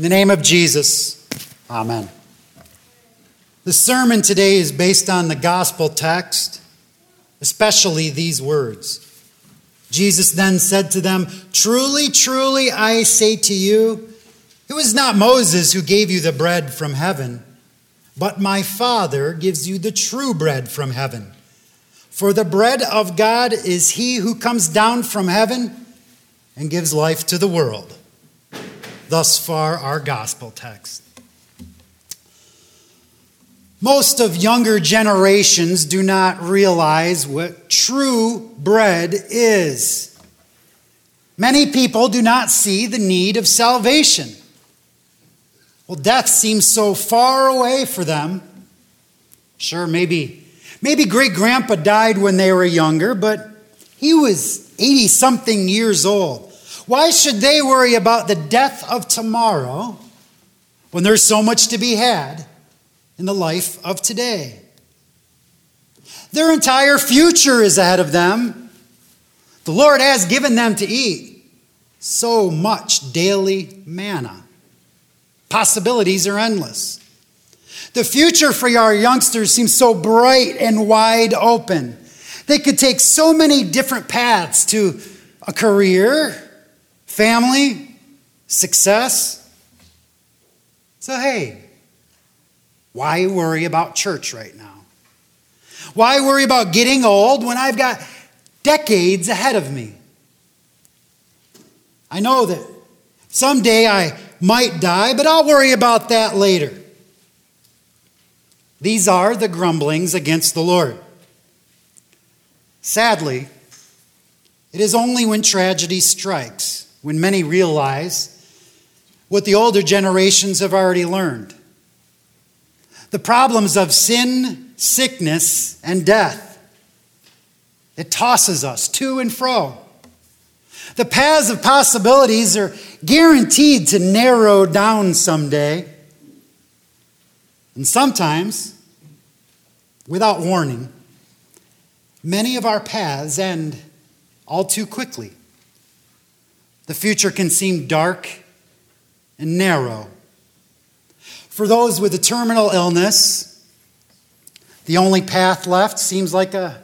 In the name of Jesus, Amen. The sermon today is based on the gospel text, especially these words. Jesus then said to them, Truly, truly, I say to you, it was not Moses who gave you the bread from heaven, but my Father gives you the true bread from heaven. For the bread of God is he who comes down from heaven and gives life to the world. Thus far, our gospel text. Most of younger generations do not realize what true bread is. Many people do not see the need of salvation. Well, death seems so far away for them. Sure, maybe maybe great grandpa died when they were younger, but he was 80 something years old. Why should they worry about the death of tomorrow when there's so much to be had in the life of today? Their entire future is ahead of them. The Lord has given them to eat so much daily manna. Possibilities are endless. The future for our youngsters seems so bright and wide open. They could take so many different paths to a career, family, success. So, hey, why worry about church right now? Why worry about getting old when I've got decades ahead of me? I know that someday I might die, but I'll worry about that later. These are the grumblings against the Lord. Sadly, it is only when tragedy strikes, when many realize what the older generations have already learned the problems of sin, sickness, and death. It tosses us to and fro. The paths of possibilities are guaranteed to narrow down someday. And sometimes, without warning, many of our paths end all too quickly. The future can seem dark and narrow. For those with a terminal illness, the only path left seems like a,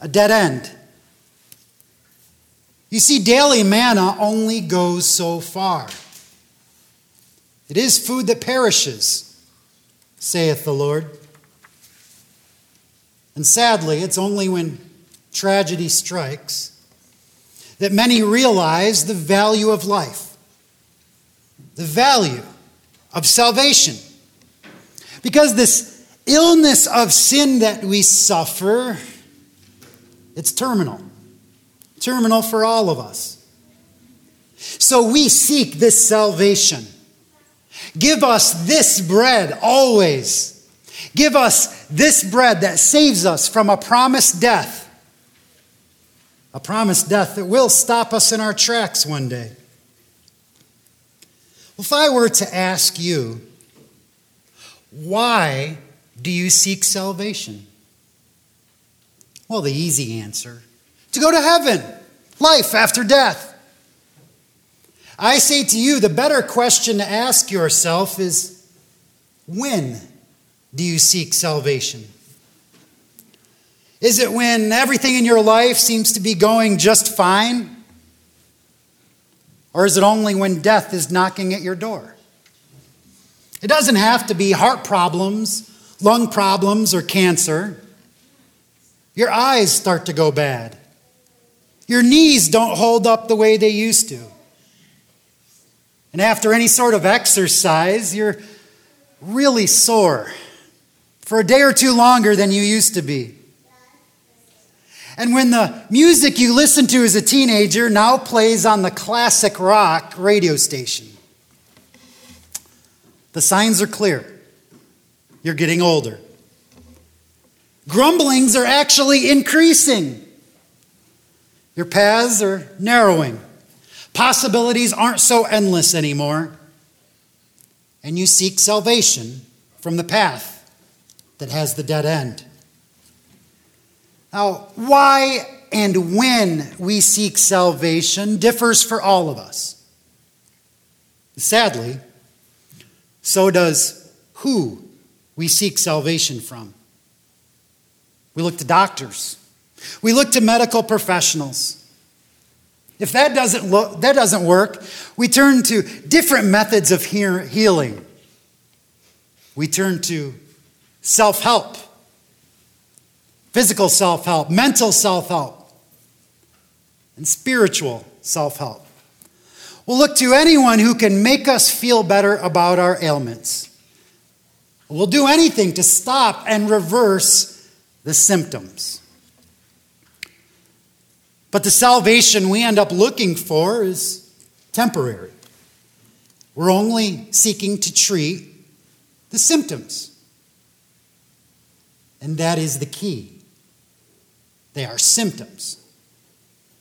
a dead end. You see, daily manna only goes so far. It is food that perishes, saith the Lord. And sadly, it's only when tragedy strikes that many realize the value of life, the value of salvation. Because this illness of sin that we suffer, it's terminal. Terminal for all of us. So we seek this salvation. Give us this bread always. Give us this bread that saves us from a promised death. A promised death that will stop us in our tracks one day. If I were to ask you, why do you seek salvation? Well, the easy answer to go to heaven, life after death. I say to you, the better question to ask yourself is when do you seek salvation? Is it when everything in your life seems to be going just fine? Or is it only when death is knocking at your door? It doesn't have to be heart problems, lung problems, or cancer. Your eyes start to go bad. Your knees don't hold up the way they used to. And after any sort of exercise, you're really sore for a day or two longer than you used to be. And when the music you listened to as a teenager now plays on the classic rock radio station, the signs are clear. You're getting older. Grumblings are actually increasing. Your paths are narrowing. Possibilities aren't so endless anymore. And you seek salvation from the path that has the dead end. Now, why and when we seek salvation differs for all of us. Sadly, so does who we seek salvation from. We look to doctors. We look to medical professionals. If that doesn't, look, that doesn't work, we turn to different methods of healing. We turn to self help, physical self help, mental self help, and spiritual self help. We'll look to anyone who can make us feel better about our ailments. We'll do anything to stop and reverse the symptoms. But the salvation we end up looking for is temporary. We're only seeking to treat the symptoms. And that is the key. They are symptoms.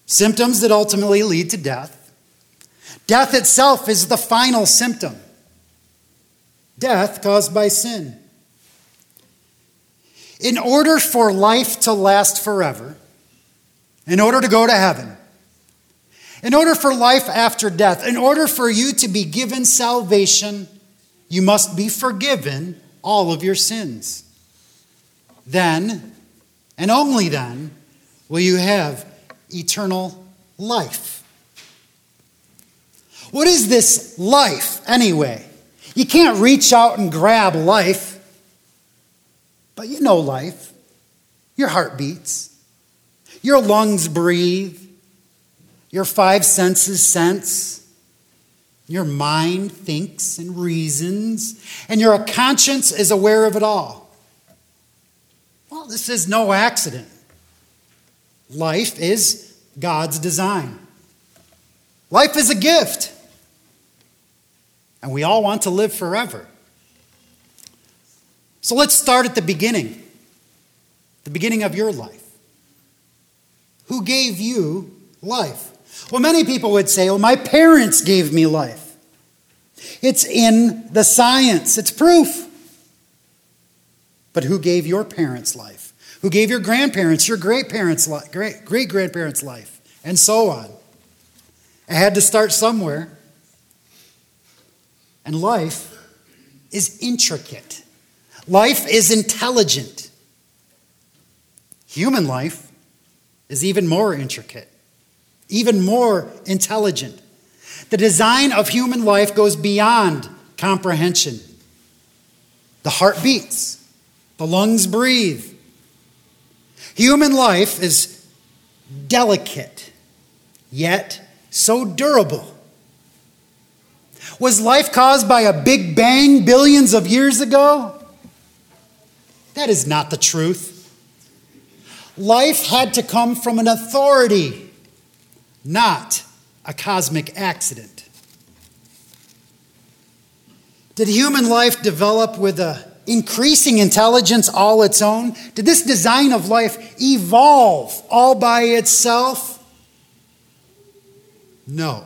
Symptoms that ultimately lead to death. Death itself is the final symptom. Death caused by sin. In order for life to last forever, in order to go to heaven, in order for life after death, in order for you to be given salvation, you must be forgiven all of your sins. Then, and only then, will you have eternal life. What is this life, anyway? You can't reach out and grab life, but you know life. Your heart beats. Your lungs breathe. Your five senses sense. Your mind thinks and reasons. And your conscience is aware of it all. Well, this is no accident. Life is God's design. Life is a gift. And we all want to live forever. So let's start at the beginning the beginning of your life. Who gave you life? Well, many people would say, well, my parents gave me life. It's in the science, it's proof. But who gave your parents life? Who gave your grandparents, your great parents, great great grandparents life, and so on? It had to start somewhere. And life is intricate. Life is intelligent. Human life is even more intricate, even more intelligent. The design of human life goes beyond comprehension. The heart beats, the lungs breathe. Human life is delicate, yet so durable. Was life caused by a big bang billions of years ago? That is not the truth. Life had to come from an authority, not a cosmic accident. Did human life develop with an increasing intelligence all its own? Did this design of life evolve all by itself? No.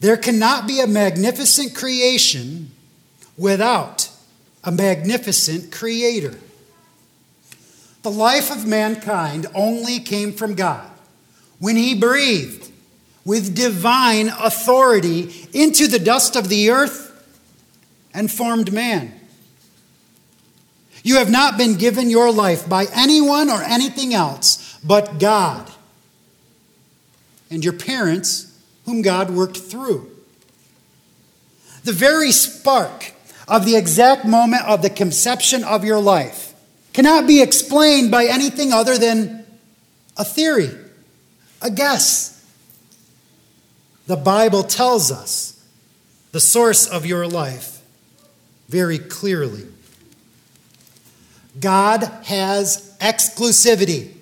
There cannot be a magnificent creation without a magnificent creator. The life of mankind only came from God when He breathed with divine authority into the dust of the earth and formed man. You have not been given your life by anyone or anything else but God and your parents, whom God worked through. The very spark of the exact moment of the conception of your life cannot be explained by anything other than a theory, a guess. The Bible tells us the source of your life very clearly. God has exclusivity.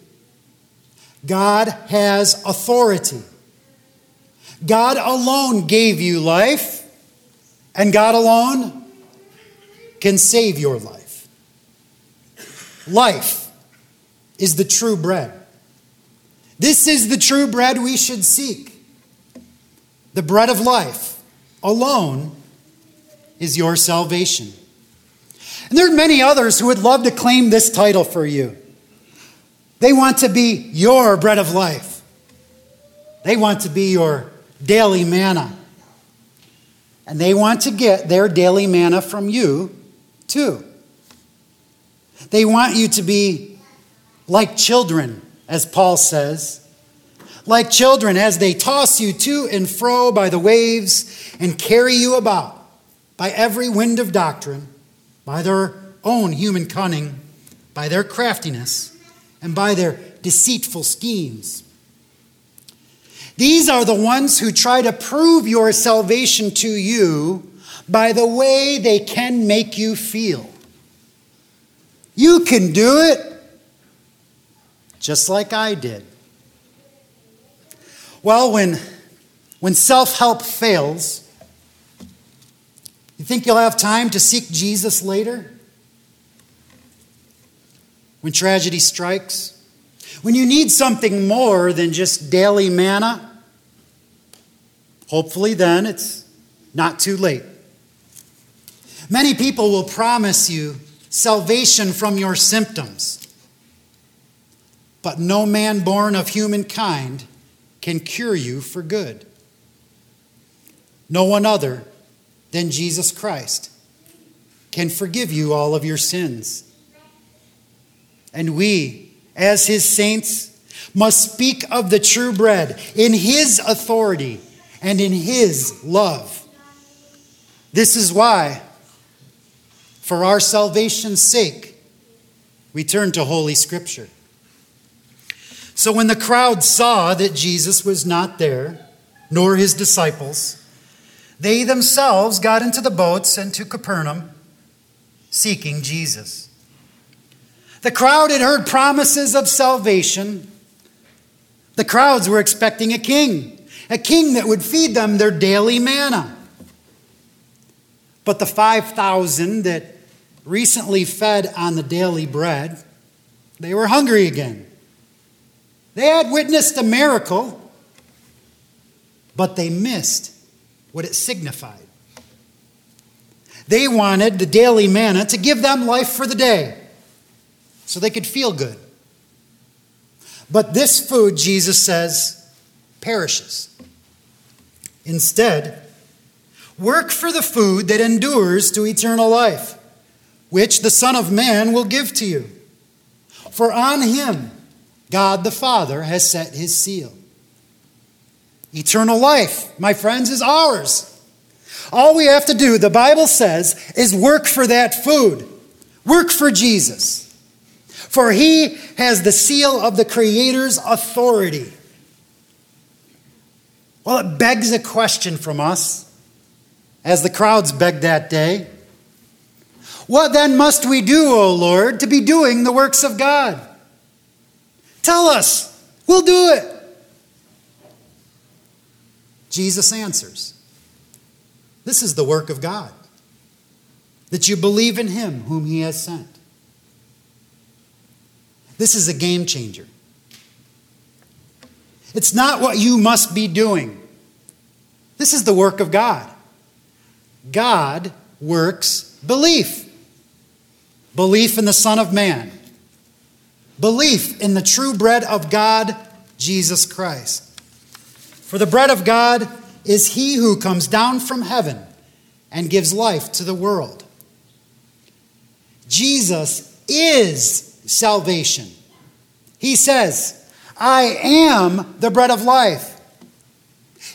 God has authority. God alone gave you life, and God alone can save your life. Life is the true bread. This is the true bread we should seek. The bread of life alone is your salvation. And there are many others who would love to claim this title for you. They want to be your bread of life, they want to be your daily manna. And they want to get their daily manna from you, too. They want you to be like children, as Paul says. Like children, as they toss you to and fro by the waves and carry you about by every wind of doctrine, by their own human cunning, by their craftiness, and by their deceitful schemes. These are the ones who try to prove your salvation to you by the way they can make you feel. You can do it just like I did. Well, when, when self help fails, you think you'll have time to seek Jesus later? When tragedy strikes? When you need something more than just daily manna? Hopefully, then it's not too late. Many people will promise you salvation from your symptoms. But no man born of humankind can cure you for good. No one other than Jesus Christ can forgive you all of your sins. And we, as his saints, must speak of the true bread in his authority and in his love. This is why, for our salvation's sake, we turn to Holy Scripture. So when the crowd saw that Jesus was not there, nor his disciples, they themselves got into the boats and to Capernaum, seeking Jesus. The crowd had heard promises of salvation. The crowds were expecting a king, a king that would feed them their daily manna. But the 5,000 that recently fed on the daily bread, they were hungry again. They had witnessed a miracle, but they missed what it signified. They wanted the daily manna to give them life for the day so they could feel good. But this food, Jesus says, perishes. Instead, work for the food that endures to eternal life, which the Son of Man will give to you. For on him, God the Father has set his seal. Eternal life, my friends, is ours. All we have to do, the Bible says, is work for that food. Work for Jesus. For he has the seal of the Creator's authority. Well, it begs a question from us, as the crowds begged that day. What then must we do, O Lord, to be doing the works of God? Tell us. We'll do it. Jesus answers This is the work of God, that you believe in him whom he has sent. This is a game changer. It's not what you must be doing. This is the work of God. God works belief. Belief in the Son of Man belief in the true bread of God, Jesus Christ. For the bread of God is he who comes down from heaven and gives life to the world. Jesus is salvation. He says, I am the bread of life.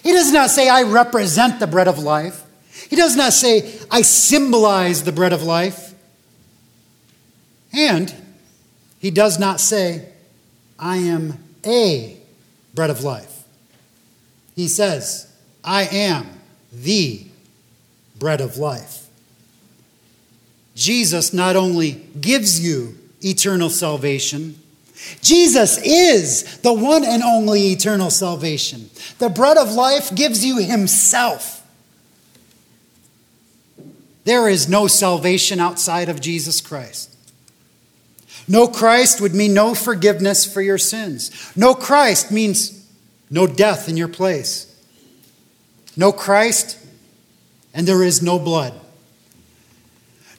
He does not say, I represent the bread of life. He does not say, I symbolize the bread of life. And he does not say, I am a bread of life. He says, I am the bread of life. Jesus not only gives you eternal salvation, Jesus is the one and only eternal salvation. The bread of life gives you Himself. There is no salvation outside of Jesus Christ. No Christ would mean no forgiveness for your sins. No Christ means no death in your place. No Christ, and there is no blood.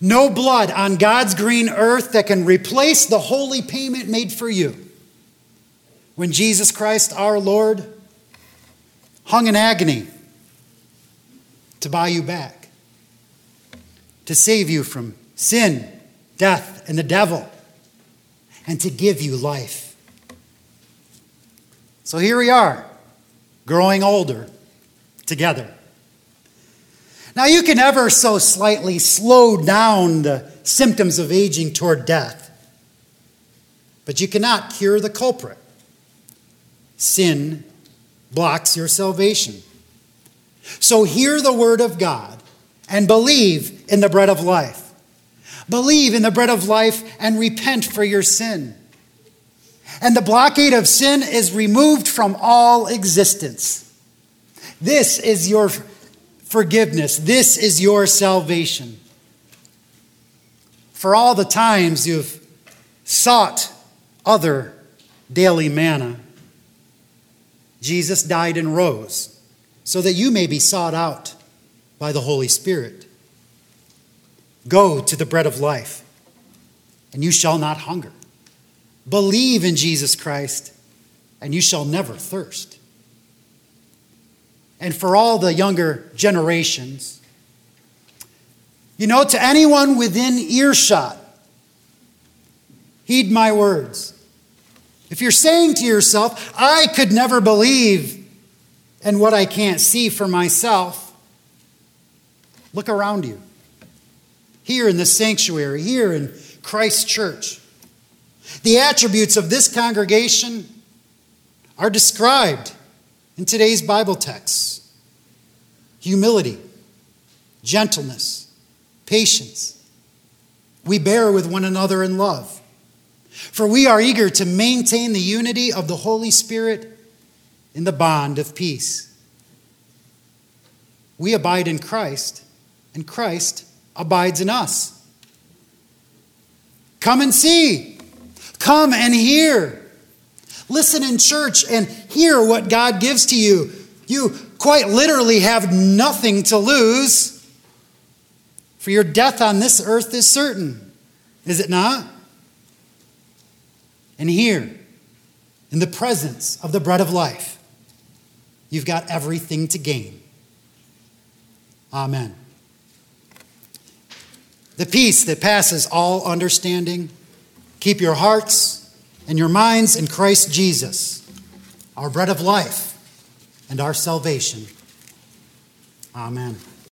No blood on God's green earth that can replace the holy payment made for you. When Jesus Christ our Lord hung in agony to buy you back, to save you from sin, death, and the devil, and to give you life. So here we are, growing older together. Now, you can ever so slightly slow down the symptoms of aging toward death, but you cannot cure the culprit. Sin blocks your salvation. So, hear the word of God and believe in the bread of life. Believe in the bread of life and repent for your sin. And the blockade of sin is removed from all existence. This is your forgiveness. This is your salvation. For all the times you've sought other daily manna, Jesus died and rose so that you may be sought out by the Holy Spirit. Go to the bread of life, and you shall not hunger. Believe in Jesus Christ, and you shall never thirst and for all the younger generations. You know, to anyone within earshot, heed my words. If you're saying to yourself, I could never believe in what I can't see for myself, look around you. Here in the sanctuary, here in Christ's church. The attributes of this congregation are described in today's Bible texts humility, gentleness, patience. We bear with one another in love. For we are eager to maintain the unity of the Holy Spirit in the bond of peace. We abide in Christ, and Christ abides in us. Come and see. Come and hear. Listen in church and hear what God gives to you. You quite literally have nothing to lose, for your death on this earth is certain, is it not? And here, in the presence of the bread of life, you've got everything to gain. Amen. The peace that passes all understanding, keep your hearts and your minds in Christ Jesus, our bread of life and our salvation. Amen.